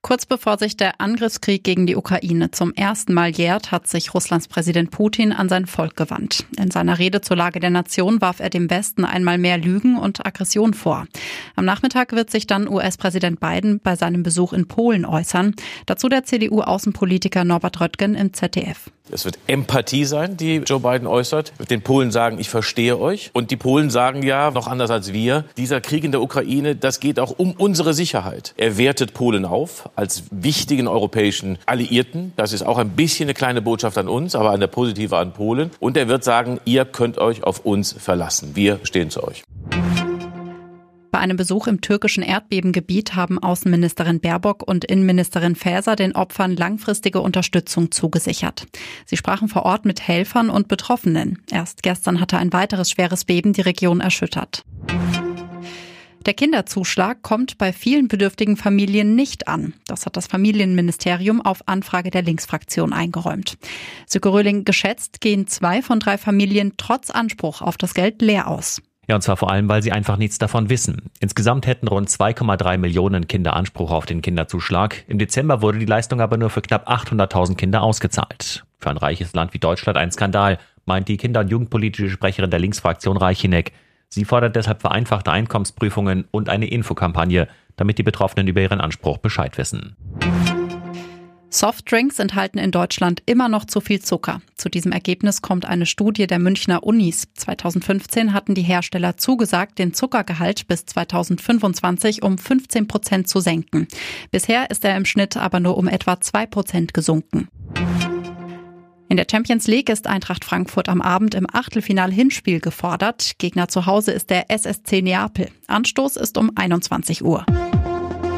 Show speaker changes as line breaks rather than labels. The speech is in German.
Kurz bevor sich der Angriffskrieg gegen die Ukraine zum ersten Mal jährt, hat sich Russlands Präsident Putin an sein Volk gewandt. In seiner Rede zur Lage der Nation warf er dem Westen einmal mehr Lügen und Aggression vor. Am Nachmittag wird sich dann US-Präsident Biden bei seinem Besuch in Polen äußern. Dazu der CDU-Außenpolitiker Norbert Röttgen im ZDF.
Es wird Empathie sein, die Joe Biden äußert. Wird den Polen sagen, ich verstehe euch. Und die Polen sagen ja, noch anders als wir, dieser Krieg in der Ukraine, das geht auch um unsere Sicherheit. Er wertet Polen auf als wichtigen europäischen Alliierten. Das ist auch ein bisschen eine kleine Botschaft an uns, aber eine positive an Polen. Und er wird sagen, ihr könnt euch auf uns verlassen. Wir stehen zu euch.
Bei einem Besuch im türkischen Erdbebengebiet haben Außenministerin Baerbock und Innenministerin Faeser den Opfern langfristige Unterstützung zugesichert. Sie sprachen vor Ort mit Helfern und Betroffenen. Erst gestern hatte ein weiteres schweres Beben die Region erschüttert. Der Kinderzuschlag kommt bei vielen bedürftigen Familien nicht an. Das hat das Familienministerium auf Anfrage der Linksfraktion eingeräumt. Sücke Röhling geschätzt gehen zwei von drei Familien trotz Anspruch auf das Geld leer aus.
Ja, und zwar vor allem, weil sie einfach nichts davon wissen. Insgesamt hätten rund 2,3 Millionen Kinder Anspruch auf den Kinderzuschlag. Im Dezember wurde die Leistung aber nur für knapp 800.000 Kinder ausgezahlt. Für ein reiches Land wie Deutschland ein Skandal, meint die Kinder- und Jugendpolitische Sprecherin der Linksfraktion Reichineck. Sie fordert deshalb vereinfachte Einkommensprüfungen und eine Infokampagne, damit die Betroffenen über ihren Anspruch Bescheid wissen.
Softdrinks enthalten in Deutschland immer noch zu viel Zucker. Zu diesem Ergebnis kommt eine Studie der Münchner Unis. 2015 hatten die Hersteller zugesagt, den Zuckergehalt bis 2025 um 15 Prozent zu senken. Bisher ist er im Schnitt aber nur um etwa zwei Prozent gesunken. In der Champions League ist Eintracht Frankfurt am Abend im Achtelfinal-Hinspiel gefordert. Gegner zu Hause ist der SSC Neapel. Anstoß ist um 21 Uhr.